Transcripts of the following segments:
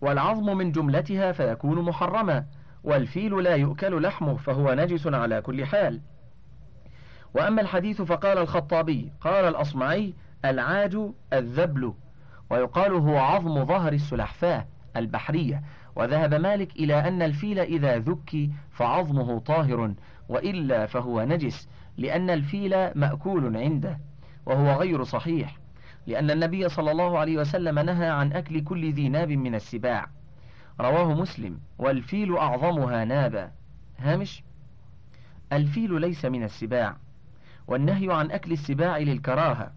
والعظم من جملتها فيكون محرما والفيل لا يؤكل لحمه فهو نجس على كل حال. وأما الحديث فقال الخطابي قال الأصمعي العاج الذبل ويقال هو عظم ظهر السلحفاة البحرية. وذهب مالك إلى أن الفيل إذا ذكي فعظمه طاهر وإلا فهو نجس لأن الفيل مأكول عنده وهو غير صحيح. لأن النبي صلى الله عليه وسلم نهى عن أكل كل ذي ناب من السباع. رواه مسلم والفيل أعظمها نابا. هامش الفيل ليس من السباع. والنهي عن أكل السباع للكراهة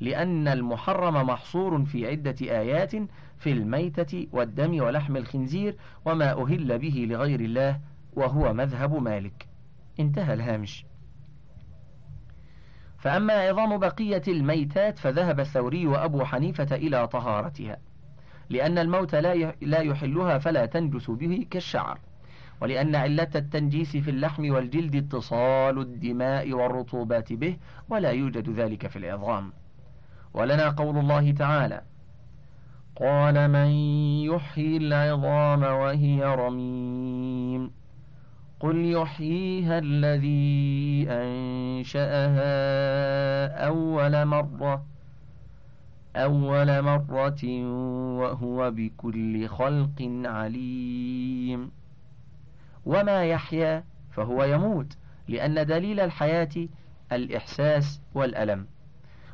لأن المحرم محصور في عدة آيات في الميتة والدم ولحم الخنزير وما أهل به لغير الله وهو مذهب مالك. انتهى الهامش. فأما عظام بقية الميتات فذهب الثوري وأبو حنيفة إلى طهارتها لأن الموت لا يحلها فلا تنجس به كالشعر ولأن علة التنجيس في اللحم والجلد اتصال الدماء والرطوبات به ولا يوجد ذلك في العظام. ولنا قول الله تعالى قال من يحيي العظام وهي رميم. قل يحييها الذي أنشأها أول مرة أول مرة وهو بكل خلق عليم. وما يحيا فهو يموت لأن دليل الحياة الإحساس والألم.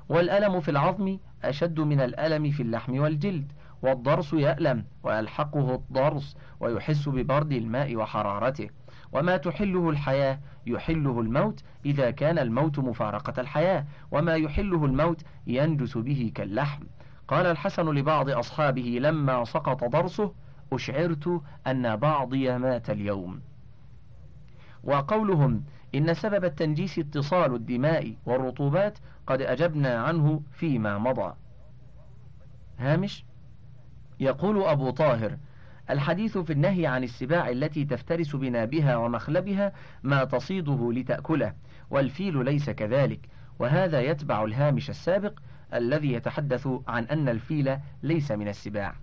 والألم في العظم أشد من الألم في اللحم والجلد والضرس يألم ويلحقه الضرس ويحس ببرد الماء وحرارته. وما تحله الحياة يحله الموت إذا كان الموت مفارقة الحياة وما يحله الموت ينجس به كاللحم. قال الحسن لبعض أصحابه لما سقط ضرسه أشعرت أن بعضي مات اليوم. وقولهم إن سبب التنجيس اتصال الدماء والرطوبات قد أجبنا عنه فيما مضى. هامش؟ يقول أبو طاهر الحديث في النهي عن السباع التي تفترس بنابها ومخلبها ما تصيده لتأكله والفيل ليس كذلك وهذا يتبع الهامش السابق الذي يتحدث عن أن الفيل ليس من السباع.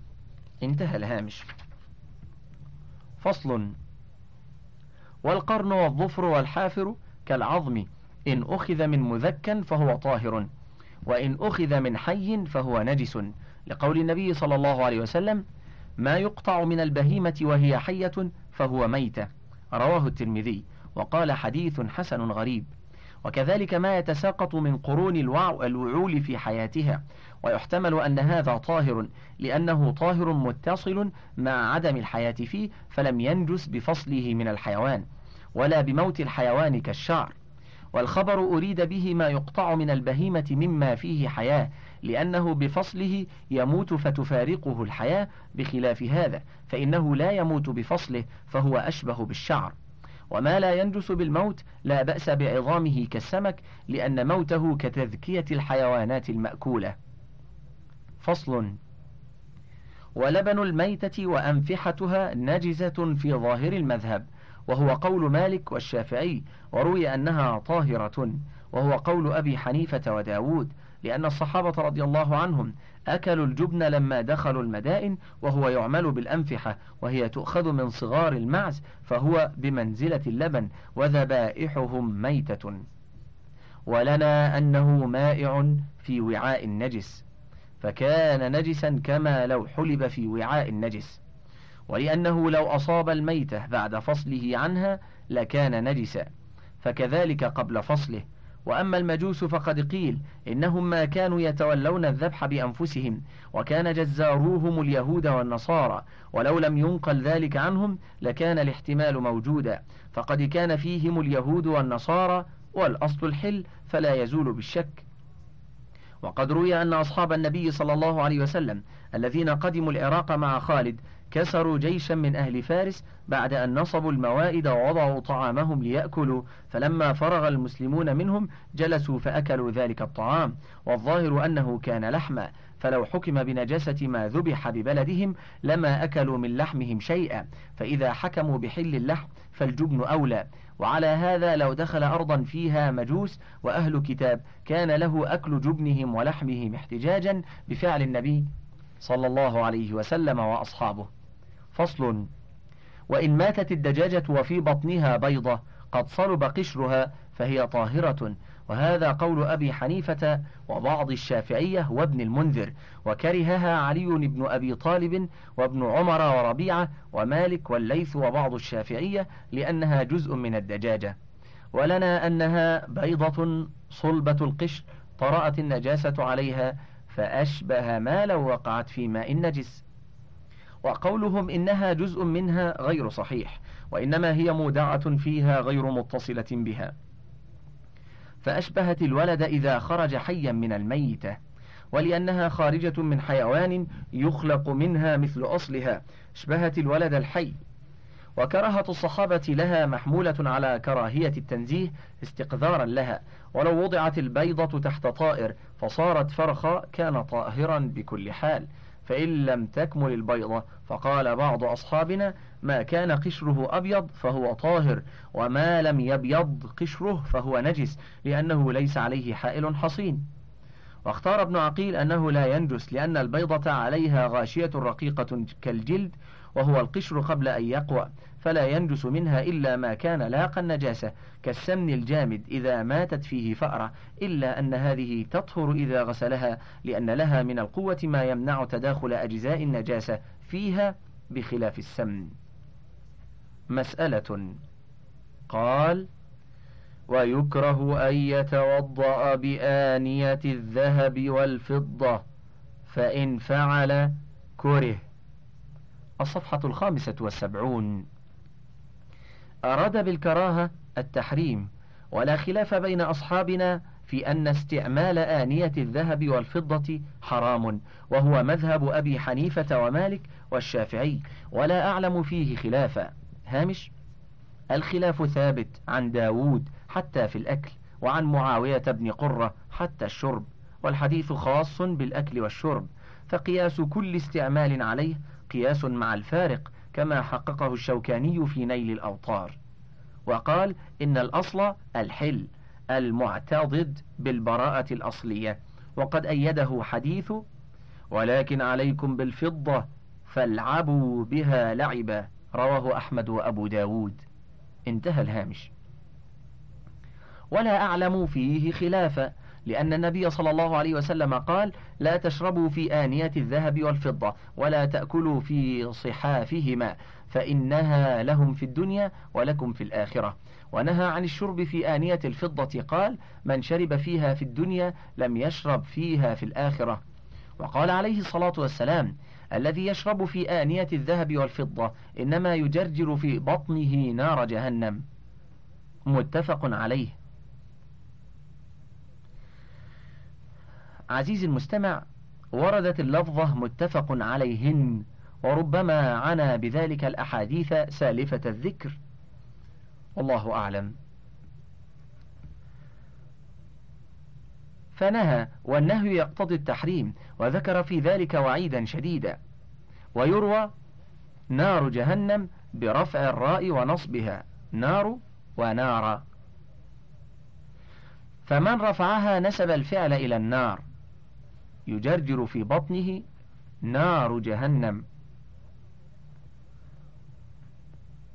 انتهى الهامش. فصل والقرن والظفر والحافر كالعظم إن أخذ من مذكا فهو طاهر وإن أخذ من حي فهو نجس لقول النبي صلى الله عليه وسلم ما يقطع من البهيمة وهي حية فهو ميتة رواه الترمذي. وقال حديث حسن غريب. وكذلك ما يتساقط من قرون الوعول في حياتها. ويحتمل أن هذا طاهر لأنه طاهر متصل مع عدم الحياة فيه فلم ينجس بفصله من الحيوان ولا بموت الحيوان كالشعر. والخبر أريد به ما يقطع من البهيمة مما فيه حياة لأنه بفصله يموت فتفارقه الحياة بخلاف هذا فإنه لا يموت بفصله فهو أشبه بالشعر. وما لا ينجس بالموت لا بأس بعظامه كالسمك لأن موته كتذكية الحيوانات المأكولة. فصل ولبن الميتة وأنفحتها نجزة في ظاهر المذهب وهو قول مالك والشافعي وروي أنها طاهرة وهو قول أبي حنيفة وداود لأن الصحابة رضي الله عنهم أكلوا الجبن لما دخلوا المدائن وهو يعمل بالأنفحة وهي تؤخذ من صغار المعز فهو بمنزلة اللبن وذبائحهم ميتة. ولنا أنه مائع في وعاء النجس فكان نجسا كما لو حلب في وعاء النجس. ولأنه لو أصاب الميتة بعد فصله عنها لكان نجسا فكذلك قبل فصله وأما المجوس فقد قيل إنهم ما كانوا يتولون الذبح بأنفسهم وكان جزاروهم اليهود والنصارى ولو لم ينقل ذلك عنهم لكان الاحتمال موجودا فقد كان فيهم اليهود والنصارى والأصل الحل فلا يزول بالشك. وقد روي أن أصحاب النبي صلى الله عليه وسلم الذين قدموا العراق مع خالد كسروا جيشا من أهل فارس بعد أن نصبوا الموائد ووضعوا طعامهم ليأكلوا. فلما فرغ المسلمون منهم جلسوا فأكلوا ذلك الطعام. والظاهر أنه كان لحما. فلو حكم بنجاسة ما ذبح ببلدهم لما أكلوا من لحمهم شيئا. فإذا حكموا بحل اللحم فالجبن أولى. وعلى هذا لو دخل أرضا فيها مجوس وأهل كتاب كان له أكل جبنهم ولحمهم احتجاجا بفعل النبي صلى الله عليه وسلم وأصحابه. فصل. وإن ماتت الدجاجة وفي بطنها بيضة قد صلب قشرها فهي طاهرة. وهذا قول أبي حنيفة وبعض الشافعية وابن المنذر. وكرهها علي بن أبي طالب وابن عمر وربيعة ومالك والليث وبعض الشافعية لأنها جزء من الدجاجة. ولنا أنها بيضة صلبة القشر طرأت النجاسة عليها فأشبه ما لو وقعت في ماء نجس وقولهم إنها جزء منها غير صحيح وإنما هي مودعة فيها غير متصلة بها. فأشبهت الولد إذا خرج حيا من الميتة ولأنها خارجة من حيوان يخلق منها مثل أصلها. أشبهت الولد الحي. وكراهة الصحابة لها محمولة على كراهية التنزيه استقذارا لها. ولو وضعت البيضة تحت طائر فصارت فرخا كان طاهرا بكل حال. فإن لم تكمل البيضة فقال بعض أصحابنا ما كان قشره أبيض فهو طاهر وما لم يبيض قشره فهو نجس لأنه ليس عليه حائل حصين. واختار ابن عقيل أنه لا ينجس لأن البيضة عليها غاشية رقيقة كالجلد وهو القشر قبل أن يقوى. فلا ينجس منها إلا ما كان لاقى النجاسة كالسمن الجامد إذا ماتت فيه فأرة إلا أن هذه تطهر إذا غسلها لأن لها من القوة ما يمنع تداخل أجزاء النجاسة فيها بخلاف السمن. مسألة. قال ويكره أن يتوضأ بآنية الذهب والفضة فإن فعل كره. الصفحة الخامسة والسبعون. أراد بالكراهة التحريم ولا خلاف بين أصحابنا في أن استعمال آنية الذهب والفضة حرام وهو مذهب أبي حنيفة ومالك والشافعي ولا أعلم فيه خلافا. هامش؟ الخلاف ثابت عن داود حتى في الأكل وعن معاوية بن قرة حتى الشرب والحديث خاص بالأكل والشرب فقياس كل استعمال عليه قياس مع الفارق كما حققه الشوكاني في نيل الأوطار. وقال إن الأصل الحل المعتضد بالبراءة الأصلية. وقد أيده حديث ولكن عليكم بالفضة فالعبوا بها لعبا. رواه أحمد وأبو داود. انتهى الهامش. ولا أعلم فيه خلافا. لأن النبي صلى الله عليه وسلم قال لا تشربوا في آنية الذهب والفضة ولا تأكلوا في صحافهما فإنها لهم في الدنيا ولكم في الآخرة. ونهى عن الشرب في آنية الفضة قال من شرب فيها في الدنيا لم يشرب فيها في الآخرة. وقال عليه الصلاة والسلام الذي يشرب في آنية الذهب والفضة إنما يجرجر في بطنه نار جهنم. متفق عليه. عزيزي المستمع وردت اللفظة متفق عليهن وربما عنا بذلك الأحاديث سالفة الذكر. والله أعلم. فنهى والنهي يقتضي التحريم وذكر في ذلك وعيدا شديدا ويروى نار جهنم برفع الراء ونصبها نار ونار فمن رفعها نسب الفعل إلى النار. يجرجر في بطنه نار جهنم.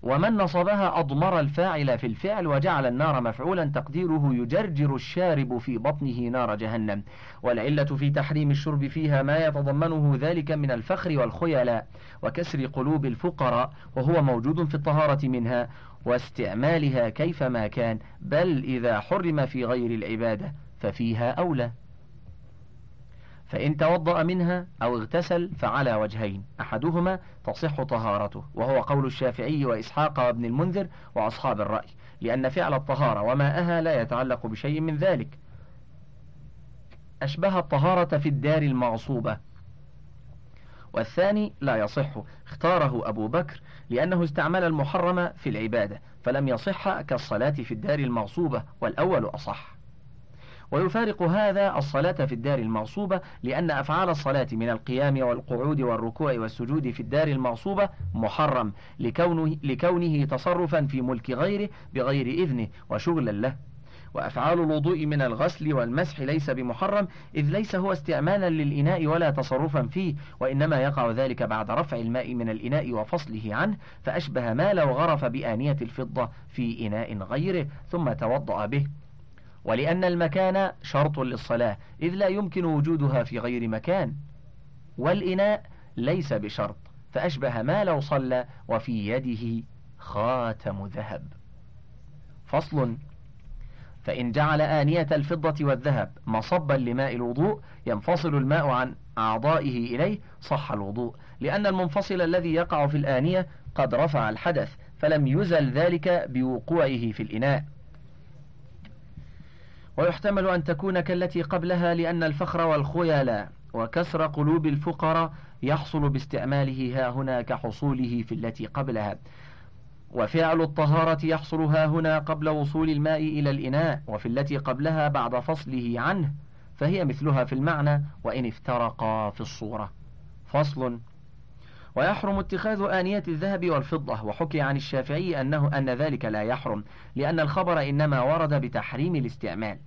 ومن نصبها أضمر الفاعل في الفعل وجعل النار مفعولا تقديره يجرجر الشارب في بطنه نار جهنم. والعلة في تحريم الشرب فيها ما يتضمنه ذلك من الفخر والخيلاء وكسر قلوب الفقراء وهو موجود في الطهارة منها واستعمالها كيفما كان بل إذا حرم في غير العبادة ففيها أولى. فإن توضأ منها أو اغتسل فعلى وجهين أحدهما تصح طهارته وهو قول الشافعي وإسحاق وابن المنذر وأصحاب الرأي لأن فعل الطهارة وماءها لا يتعلق بشيء من ذلك. أشبه الطهارة في الدار المغصوبة والثاني لا يصح اختاره أبو بكر لأنه استعمل المحرم في العبادة فلم يصح كالصلاة في الدار المغصوبة والأول أصح. ويفارق هذا الصلاة في الدار المغصوبة لأن أفعال الصلاة من القيام والقعود والركوع والسجود في الدار المغصوبة محرم لكونه, لكونه تصرفا في ملك غيره بغير إذنه وشغلا له. وأفعال الوضوء من الغسل والمسح ليس بمحرم إذ ليس هو استعمالا للإناء ولا تصرفا فيه وإنما يقع ذلك بعد رفع الماء من الإناء وفصله عنه فأشبه ما لو غرف بآنية الفضة في إناء غيره ثم توضأ به. ولأن المكان شرط للصلاة إذ لا يمكن وجودها في غير مكان. والإناء ليس بشرط فأشبه ما لو صلى وفي يده خاتم ذهب. فصل فإن جعل آنية الفضة والذهب مصبا لماء الوضوء ينفصل الماء عن أعضائه إليه صح الوضوء. لأن المنفصل الذي يقع في الآنية قد رفع الحدث فلم يزل ذلك بوقوعه في الإناء. ويحتمل أن تكون كالتي قبلها لأن الفخر والخيلاء وكسر قلوب الفقراء يحصل باستعماله ها هنا كحصوله في التي قبلها. وفعل الطهارة يحصل ها هنا قبل وصول الماء إلى الإناء وفي التي قبلها بعد فصله عنه فهي مثلها في المعنى وإن افترقا في الصورة. فصل ويحرم اتخاذ آنية الذهب والفضة. وحكي عن الشافعي أنه أن ذلك لا يحرم لأن الخبر إنما ورد بتحريم الاستعمال.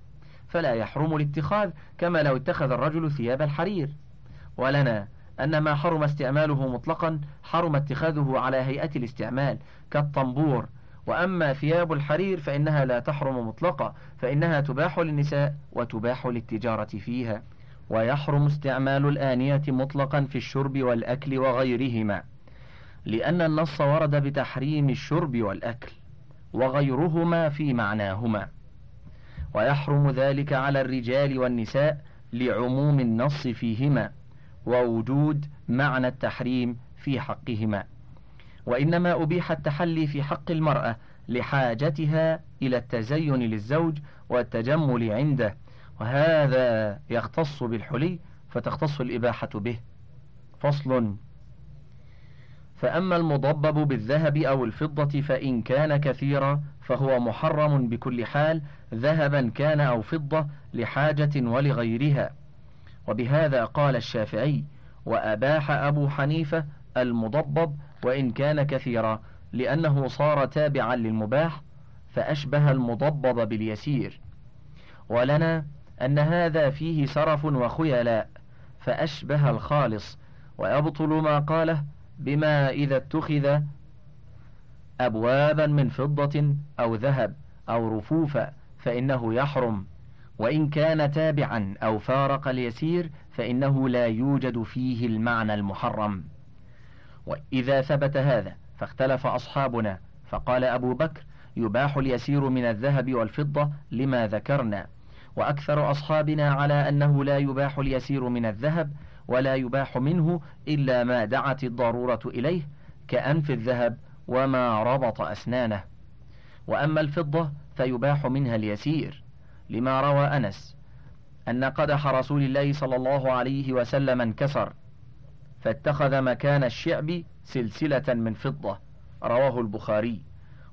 فلا يحرم الاتخاذ كما لو اتخذ الرجل ثياب الحرير. ولنا أن ما حرم استعماله مطلقا حرم اتخاذه على هيئة الاستعمال كالطنبور. وأما ثياب الحرير فإنها لا تحرم مطلقا فإنها تباح للنساء وتباح للتجارة فيها. ويحرم استعمال الآنية مطلقا في الشرب والأكل وغيرهما لأن النص ورد بتحريم الشرب والأكل وغيرهما في معناهما. ويحرم ذلك على الرجال والنساء لعموم النص فيهما ووجود معنى التحريم في حقهما. وإنما أبيح التحلي في حق المرأة لحاجتها إلى التزين للزوج والتجمل عنده وهذا يختص بالحلي فتختص الإباحة به. فصل. فأما المضبب بالذهب أو الفضة فإن كان كثيرا فهو محرم بكل حال ذهبا كان أو فضة لحاجة ولغيرها. وبهذا قال الشافعي وأباح أبو حنيفة المضبب وإن كان كثيرا لأنه صار تابعا للمباح فأشبه المضبب باليسير. ولنا أن هذا فيه سرف وخيلاء فأشبه الخالص ويبطل ما قاله بما إذا اتخذ أبوابا من فضة أو ذهب أو رفوفا فإنه يحرم. وإن كان تابعا أو فارق اليسير فإنه لا يوجد فيه المعنى المحرم. وإذا ثبت هذا فاختلف أصحابنا فقال أبو بكر يباح اليسير من الذهب والفضة لما ذكرنا. وأكثر أصحابنا على أنه لا يباح اليسير من الذهب ولا يباح منه إلا ما دعت الضرورة إليه كأنف الذهب وما ربط أسنانه. وأما الفضة فيباح منها اليسير لما روى أنس أن قدح رسول الله صلى الله عليه وسلم انكسر فاتخذ مكان الشعب سلسلة من فضة رواه البخاري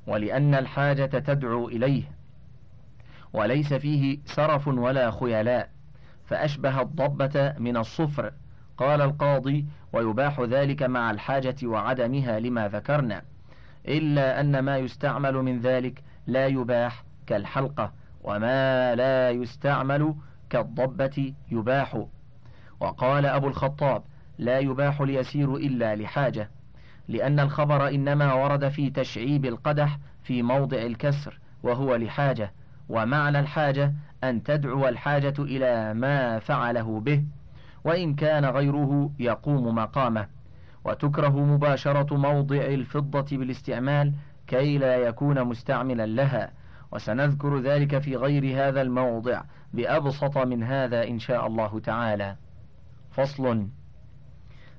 ولأن الحاجة تدعو إليه. وليس فيه سرف ولا خيلاء فأشبه الضبة من الصفر. قال القاضي ويباح ذلك مع الحاجة وعدمها لما ذكرنا. إلا أن ما يستعمل من ذلك لا يباح كالحلقة وما لا يستعمل كالضبة يباح. وقال أبو الخطاب لا يباح اليسير إلا لحاجة لأن الخبر إنما ورد في تشعيب القدح في موضع الكسر وهو لحاجة. ومعنى الحاجة أن تدعو الحاجة إلى ما فعله به وإن كان غيره يقوم مقامه. وتكره مباشرة موضع الفضة بالاستعمال كي لا يكون مستعملا لها. وسنذكر ذلك في غير هذا الموضع بأبسط من هذا إن شاء الله تعالى. فصل.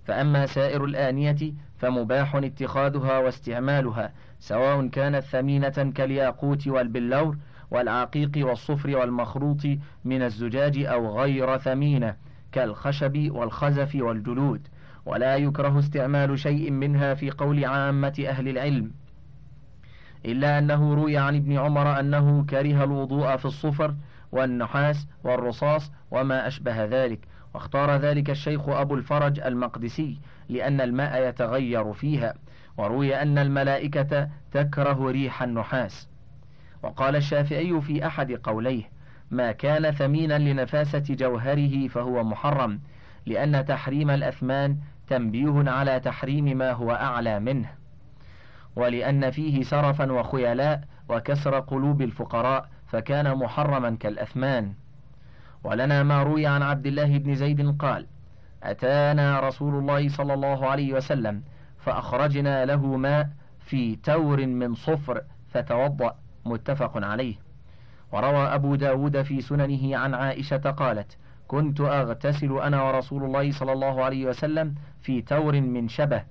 فأما سائر الآنية فمباح اتخاذها واستعمالها سواء كانت ثمينة كالياقوت والبلور والعقيق والصفر والمخروط من الزجاج أو غير ثمينة كالخشب والخزف والجلود ولا يكره استعمال شيء منها في قول عامة أهل العلم إلا أنه روي عن ابن عمر أنه كره الوضوء في الصفر والنحاس والرصاص وما أشبه ذلك واختار ذلك الشيخ أبو الفرج المقدسي لأن الماء يتغير فيها وروي أن الملائكة تكره ريح النحاس. وقال الشافعي في أحد قوليه ما كان ثمينا لنفاسة جوهره فهو محرم لأن تحريم الأثمان تنبيه على تحريم ما هو أعلى منه ولأن فيه سرفا وخيلاء وكسر قلوب الفقراء فكان محرما كالأثمان. ولنا ما روي عن عبد الله بن زيد قال أتانا رسول الله صلى الله عليه وسلم فأخرجنا له ماء في تور من صفر فتوضأ. متفق عليه. وروى أبو داود في سننه عن عائشة قالت كنت أغتسل أنا ورسول الله صلى الله عليه وسلم في تور من شبه.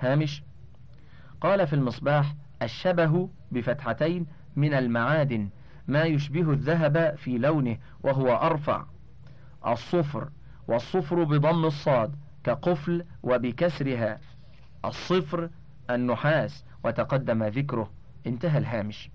هامش قال في المصباح الشبه بفتحتين من المعادن ما يشبه الذهب في لونه وهو أرفع. الصفر والصفر بضم الصاد كقفل وبكسرها. الصفر النحاس وتقدم ذكره. انتهى الهامش.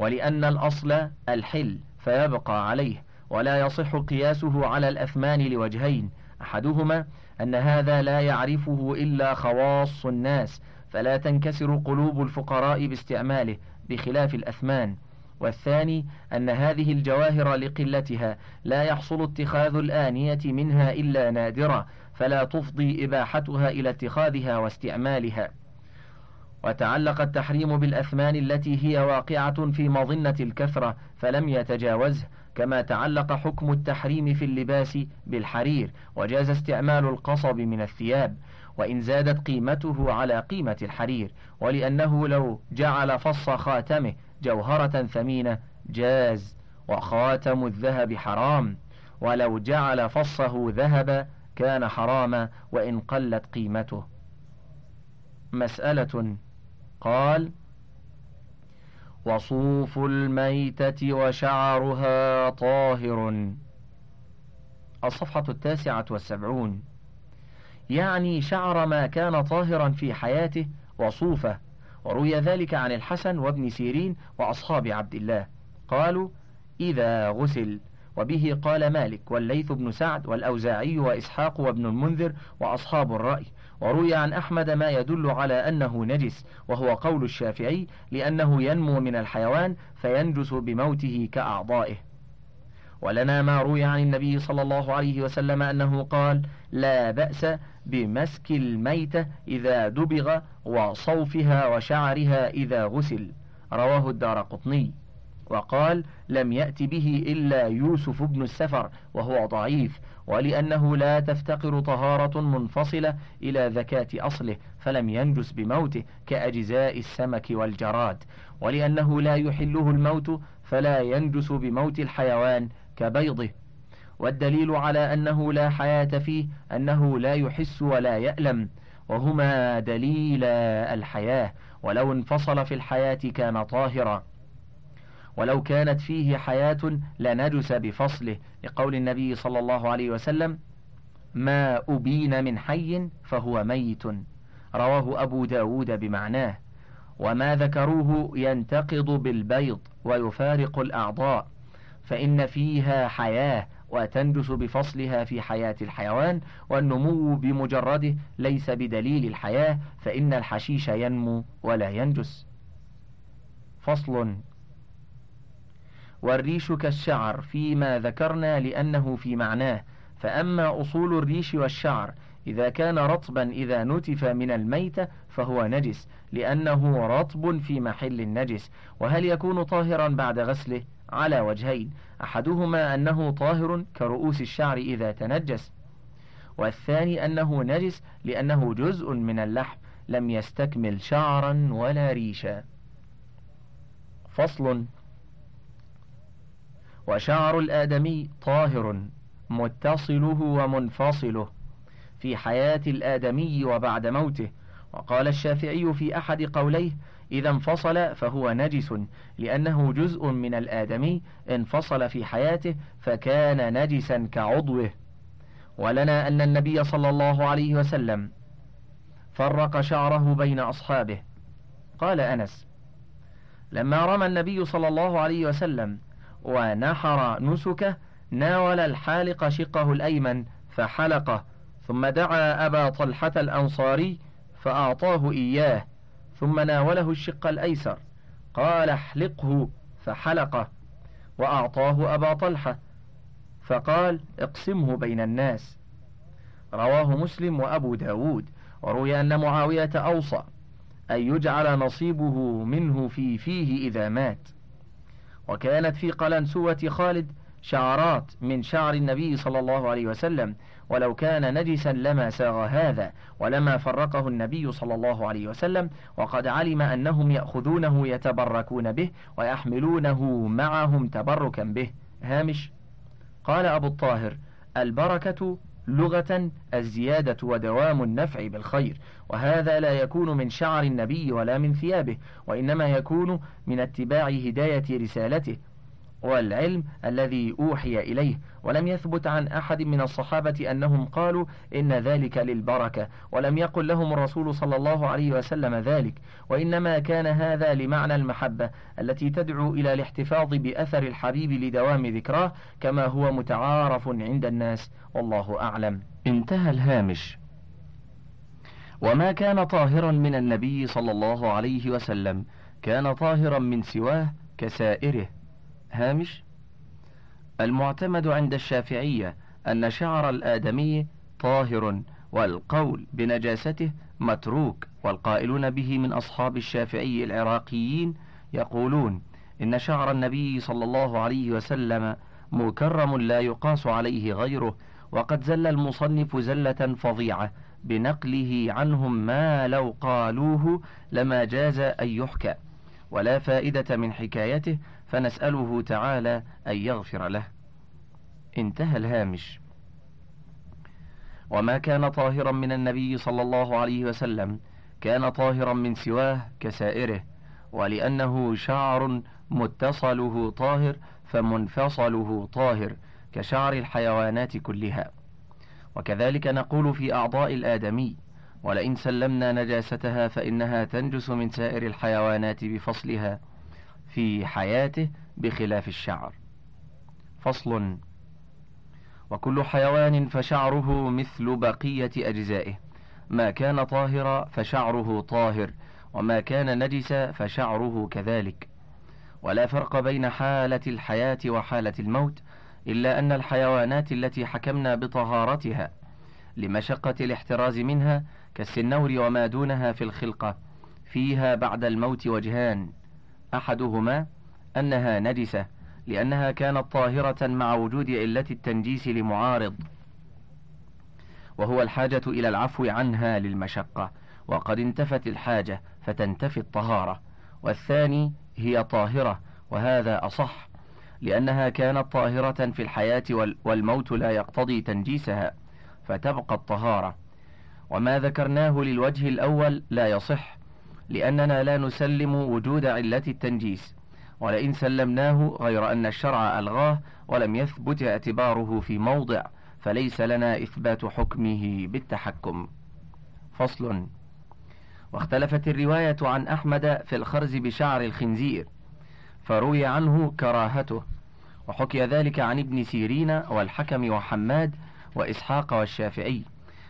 ولأن الأصل الحل فيبقى عليه ولا يصح قياسه على الأثمان لوجهين. أحدهما أن هذا لا يعرفه إلا خواص الناس فلا تنكسر قلوب الفقراء باستعماله بخلاف الأثمان. والثاني أن هذه الجواهر لقلتها لا يحصل اتخاذ الآنية منها إلا نادرا فلا تفضي إباحتها إلى اتخاذها واستعمالها. وتعلق التحريم بالأثمان التي هي واقعة في مظنة الكثرة فلم يتجاوزه كما تعلق حكم التحريم في اللباس بالحرير وجاز استعمال القصب من الثياب وإن زادت قيمته على قيمة الحرير ولأنه لو جعل فص خاتمه جوهرة ثمينة جاز وخاتم الذهب حرام ولو جعل فصه ذهبا كان حراما وإن قلت قيمته. مسألة قال وصوف الميتة وشعرها طاهر. الصفحة التاسعة والسبعون. يعني شعر ما كان طاهرا في حياته وصوفه وروي ذلك عن الحسن وابن سيرين وأصحاب عبد الله. قالوا إذا غسل. وبه قال مالك والليث بن سعد والأوزاعي وإسحاق وابن المنذر وأصحاب الرأي. وروي عن أحمد ما يدل على أنه نجس وهو قول الشافعي لأنه ينمو من الحيوان فينجس بموته كأعضائه. ولنا ما روي عن النبي صلى الله عليه وسلم أنه قال لا بأس بمسك الميتة إذا دبغ وصوفها وشعرها إذا غسل رواه الدار قطني. وقال لم يأت به إلا يوسف بن السفر وهو ضعيف ولأنه لا تفتقر طهارة منفصلة إلى زكاة أصله فلم ينجس بموته كأجزاء السمك والجراد. ولأنه لا يحله الموت فلا ينجس بموت الحيوان كبيضه. والدليل على أنه لا حياة فيه أنه لا يحس ولا يألم. وهما دليل الحياة ولو انفصل في الحياة كان طاهرا. ولو كانت فيه حياة لنجس بفصله لقول النبي صلى الله عليه وسلم ما أبين من حي فهو ميت. رواه أبو داود بمعناه. وما ذكروه ينتقض بالبيض ويفارق الأعضاء فإن فيها حياة وتنجس بفصلها في حياة الحيوان والنمو بمجرده ليس بدليل الحياة فإن الحشيش ينمو ولا ينجس فصل والريش كالشعر فيما ذكرنا لأنه في معناه. فأما أصول الريش والشعر إذا كان رطبا إذا نتف من الميتة فهو نجس لأنه رطب في محل النجس. وهل يكون طاهرا بعد غسله؟ على وجهين. أحدهما أنه طاهر كرؤوس الشعر إذا تنجس. والثاني أنه نجس لأنه جزء من اللحم لم يستكمل شعرا ولا ريشا. فصل. وشعر الآدمي طاهر متصله ومنفصله في حياة الآدمي وبعد موته. وقال الشافعي في أحد قوليه إذا انفصل فهو نجس لأنه جزء من الآدمي انفصل في حياته فكان نجسا كعضوه. ولنا أن النبي صلى الله عليه وسلم فرق شعره بين أصحابه. قال أنس لما رمى النبي صلى الله عليه وسلم ونحر نسكه ناول الحالق شقه الأيمن فحلقه. ثم دعا أبا طلحة الأنصاري فأعطاه إياه. ثم ناوله الشق الأيسر. قال احلقه فحلقه. وأعطاه أبا طلحة. فقال اقسمه بين الناس. رواه مسلم وأبو داود. وروي أن معاوية أوصى أن يجعل نصيبه منه في فيه إذا مات. وكانت في قلنسوة خالد شعرات من شعر النبي صلى الله عليه وسلم ولو كان نجسا لما ساغ هذا ولما فرقه النبي صلى الله عليه وسلم وقد علم أنهم يأخذونه يتبركون به ويحملونه معهم تبركا به. هامش. قال أبو الطاهر البركة لغة الزيادة ودوام النفع بالخير. وهذا لا يكون من شعر النبي ولا من ثيابه وإنما يكون من اتباع هداية رسالته والعلم الذي أوحي إليه. ولم يثبت عن أحد من الصحابة أنهم قالوا إن ذلك للبركة ولم يقل لهم الرسول صلى الله عليه وسلم ذلك. وإنما كان هذا لمعنى المحبة التي تدعو إلى الاحتفاظ بأثر الحبيب لدوام ذكراه كما هو متعارف عند الناس والله أعلم. انتهى الهامش. وما كان طاهرا من النبي صلى الله عليه وسلم كان طاهرا من سواه كسائره. هامش المعتمد عند الشافعية أن شعر الآدمي طاهر والقول بنجاسته متروك والقائلون به من أصحاب الشافعي العراقيين يقولون إن شعر النبي صلى الله عليه وسلم مكرم لا يقاس عليه غيره وقد زل المصنف زلة فظيعة بنقله عنهم ما لو قالوه لما جاز أن يحكى. ولا فائدة من حكايته فنسأله تعالى أن يغفر له. انتهى الهامش. وما كان طاهرا من النبي صلى الله عليه وسلم كان طاهرا من سواه كسائره. ولأنه شعر متصله طاهر فمنفصله طاهر كشعر الحيوانات كلها. وكذلك نقول في أعضاء الآدمي ولئن سلمنا نجاستها فإنها تنجس من سائر الحيوانات بفصلها في حياته بخلاف الشعر. فصل وكل حيوان فشعره مثل بقية أجزائه. ما كان طاهرا فشعره طاهر وما كان نجسا فشعره كذلك. ولا فرق بين حالة الحياة وحالة الموت إلا أن الحيوانات التي حكمنا بطهارتها لمشقة الاحتراز منها كالسنور وما دونها في الخلقة فيها بعد الموت وجهان. أحدهما أنها نجسة لأنها كانت طاهرة مع وجود علة التنجيس لمعارض. وهو الحاجة إلى العفو عنها للمشقة وقد انتفت الحاجة فتنتفي الطهارة. والثاني هي طاهرة وهذا أصح. لأنها كانت طاهرة في الحياة والموت لا يقتضي تنجيسها فتبقى الطهارة. وما ذكرناه للوجه الأول لا يصح لأننا لا نسلم وجود علة التنجيس. ولئن سلمناه غير أن الشرع ألغاه ولم يثبت اعتباره في موضع فليس لنا إثبات حكمه بالتحكم. فصل. واختلفت الرواية عن أحمد في الخرز بشعر الخنزير. فروي عنه كراهته. وحكي ذلك عن ابن سيرين والحكم وحماد وإسحاق والشافعي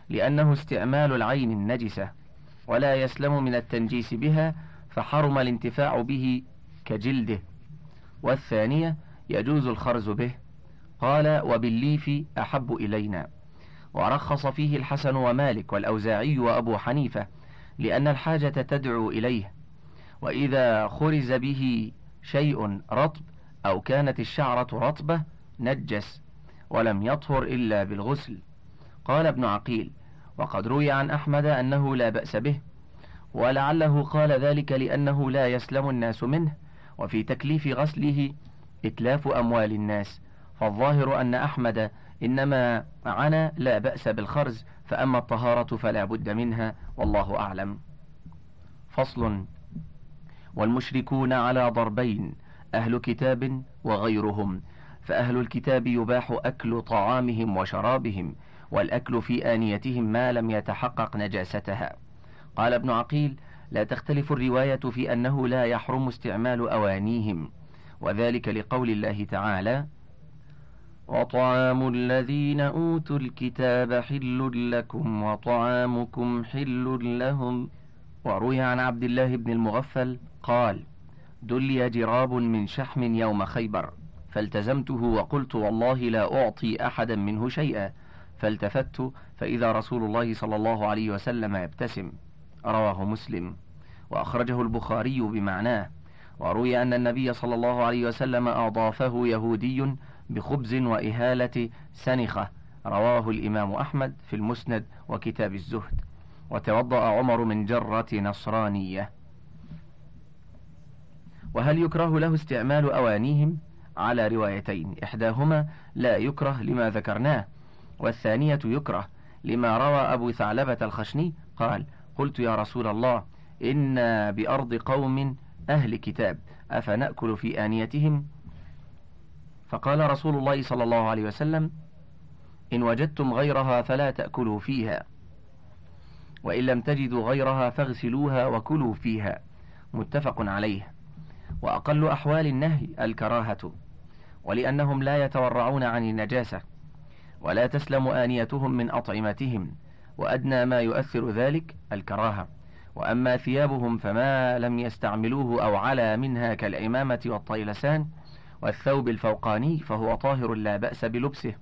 لأنه استعمال العين النجسة ولا يسلم من التنجيس بها فحرم الانتفاع به كجلده. والثانية يجوز الخرز به. قال وبالليف أحب إلينا ورخص فيه الحسن ومالك والأوزاعي وأبو حنيفة لأن الحاجة تدعو إليه. وإذا خرز به شيء رطب أو كانت الشعرة رطبة نجس ولم يطهر إلا بالغسل. قال ابن عقيل وقد روي عن أحمد أنه لا بأس به ولعله قال ذلك لأنه لا يسلم الناس منه وفي تكليف غسله إتلاف أموال الناس. فالظاهر أن أحمد إنما عنا لا بأس بالخرز فأما الطهارة فلا بد منها والله أعلم. فصل والمشركون على ضربين أهل كتاب وغيرهم. فأهل الكتاب يباح أكل طعامهم وشرابهم والأكل في آنيتهم ما لم يتحقق نجاستها. قال ابن عقيل لا تختلف الرواية في أنه لا يحرم استعمال أوانيهم. وذلك لقول الله تعالى وطعام الذين أوتوا الكتاب حل لكم وطعامكم حل لهم. وروي عن عبد الله بن المغفل قال دلي جراب من شحم يوم خيبر. فالتزمته وقلت والله لا أعطي أحدا منه شيئا. فالتفت فإذا رسول الله صلى الله عليه وسلم يبتسم. رواه مسلم. وأخرجه البخاري بمعناه. وروي أن النبي صلى الله عليه وسلم أضافه يهودي بخبز وإهالة سنخة. رواه الإمام أحمد في المسند وكتاب الزهد. وتوضأ عمر من جرة نصرانية. وهل يكره له استعمال أوانيهم؟ على روايتين إحداهما لا يكره لما ذكرناه والثانية يكره لما روى أبو ثعلبة الخشني قال قلت يا رسول الله إنا بأرض قوم أهل كتاب أفنأكل في آنيتهم؟ فقال رسول الله صلى الله عليه وسلم إن وجدتم غيرها فلا تأكلوا فيها وإن لم تجدوا غيرها فاغسلوها وكلوا فيها متفق عليه. وأقل أحوال النهي الكراهة ولأنهم لا يتورعون عن النجاسة ولا تسلم آنيتهم من أطعمتهم وأدنى ما يؤثر ذلك الكراهة. وأما ثيابهم فما لم يستعملوه أو على منها كالعمامة والطيلسان والثوب الفوقاني فهو طاهر لا بأس بلبسه.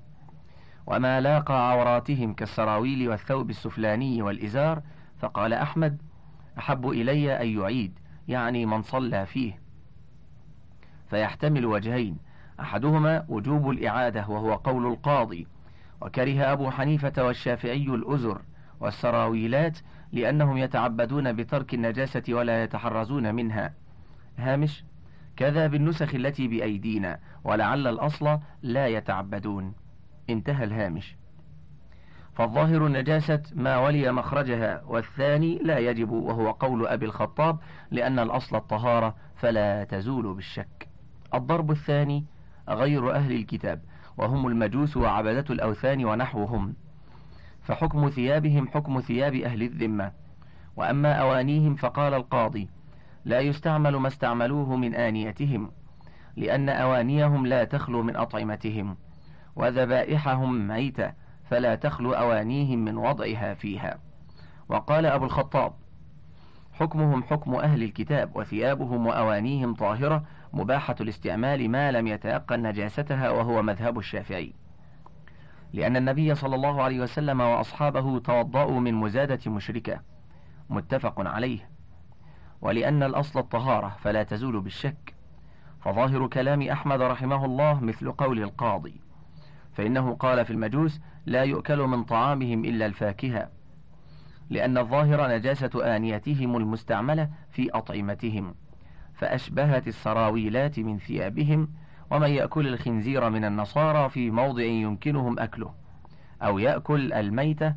وما لاقى عوراتهم كالسراويل والثوب السفلاني والإزار فقال أحمد أحب إلي أن يعيد يعني من صلى فيه. فيحتمل وجهين. أحدهما وجوب الإعادة وهو قول القاضي وكره أبو حنيفة والشافعي الأزر والسراويلات لأنهم يتعبدون بترك النجاسة ولا يتحرزون منها. هامش كذا بالنسخ التي بأيدينا ولعل الأصل لا يتعبدون. انتهى الهامش. فالظاهر نجاسة ما ولي مخرجها والثاني لا يجب وهو قول أبي الخطاب لأن الأصل الطهارة فلا تزول بالشك. الضرب الثاني غير أهل الكتاب وهم المجوس وعبدة الأوثان ونحوهم. فحكم ثيابهم حكم ثياب أهل الذمة. وأما أوانيهم فقال القاضي لا يستعمل ما استعملوه من آنيتهم لأن أوانيهم لا تخلو من أطعمتهم وذبائحهم ميتة فلا تخلو أوانيهم من وضعها فيها. وقال أبو الخطاب حكمهم حكم أهل الكتاب وثيابهم وأوانيهم طاهرة مباحة الاستعمال ما لم يتيقن نجاستها وهو مذهب الشافعي. لأن النبي صلى الله عليه وسلم وأصحابه توضأوا من مزادة مشركة. متفق عليه. ولأن الأصل الطهارة فلا تزول بالشك. فظاهر كلام أحمد رحمه الله مثل قول القاضي. فإنه قال في المجوس لا يؤكل من طعامهم إلا الفاكهة. لأن الظاهر نجاسة آنيتهم المستعملة في أطعمتهم. فأشبهت السراويلات من ثيابهم ومن يأكل الخنزير من النصارى في موضع يمكنهم أكله أو يأكل الميتة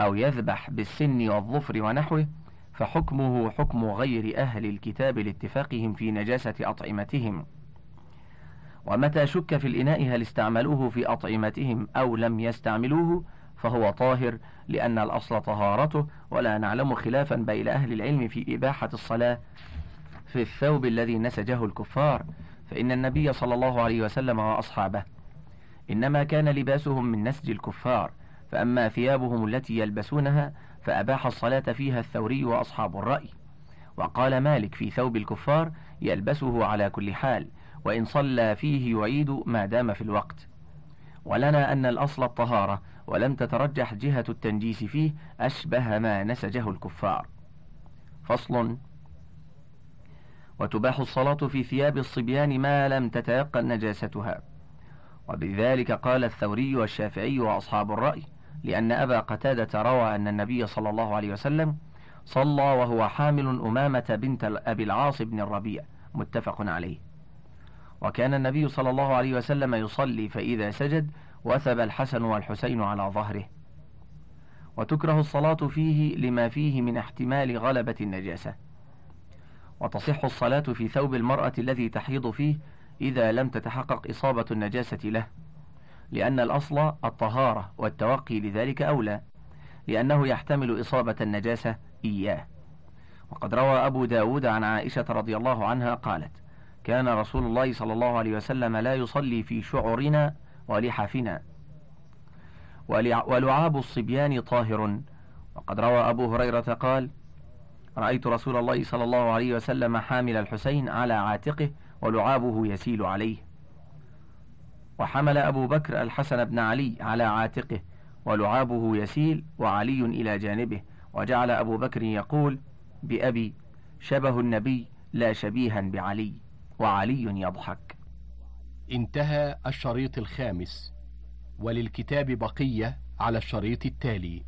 أو يذبح بالسن والظفر ونحوه فحكمه حكم غير أهل الكتاب لاتفاقهم في نجاسة أطعمتهم. ومتى شك في الإناء هل استعملوه في أطعمتهم أو لم يستعملوه فهو طاهر لأن الأصل طهارته ولا نعلم خلافا بين أهل العلم في إباحة الصلاة في الثوب الذي نسجه الكفار فإن النبي صلى الله عليه وسلم وأصحابه. إنما كان لباسهم من نسج الكفار فأما ثيابهم التي يلبسونها فأباح الصلاة فيها الثوري وأصحاب الرأي. وقال مالك في ثوب الكفار يلبسه على كل حال وإن صلى فيه يعيد ما دام في الوقت. ولنا أن الأصل الطهارة ولم تترجح جهة التنجيس فيه أشبه ما نسجه الكفار. فصل وتباح الصلاة في ثياب الصبيان ما لم تتيقن نجاستها. وبذلك قال الثوري والشافعي وأصحاب الرأي لأن أبا قتادة روى أن النبي صلى الله عليه وسلم صلى وهو حامل أمامة بنت أبي العاص بن الربيع متفق عليه. وكان النبي صلى الله عليه وسلم يصلي فإذا سجد وثب الحسن والحسين على ظهره. وتكره الصلاة فيه لما فيه من احتمال غلبة النجاسة. وتصح الصلاة في ثوب المرأة الذي تحيض فيه إذا لم تتحقق إصابة النجاسة له لأن الأصل الطهارة والتوقي لذلك أولى لأنه يحتمل إصابة النجاسة إياه. وقد روى أبو داود عن عائشة رضي الله عنها قالت كان رسول الله صلى الله عليه وسلم لا يصلي في شعرنا ولحافنا ولعاب الصبيان طاهر. وقد روى أبو هريرة قال رأيت رسول الله صلى الله عليه وسلم حامل الحسين على عاتقه ولعابه يسيل عليه. وحمل أبو بكر الحسن بن علي على عاتقه ولعابه يسيل وعلي إلى جانبه. وجعل أبو بكر يقول بأبي شبه النبي لا شبيها بعلي وعلي يضحك. انتهى الشريط الخامس. وللكتاب بقية على الشريط التالي.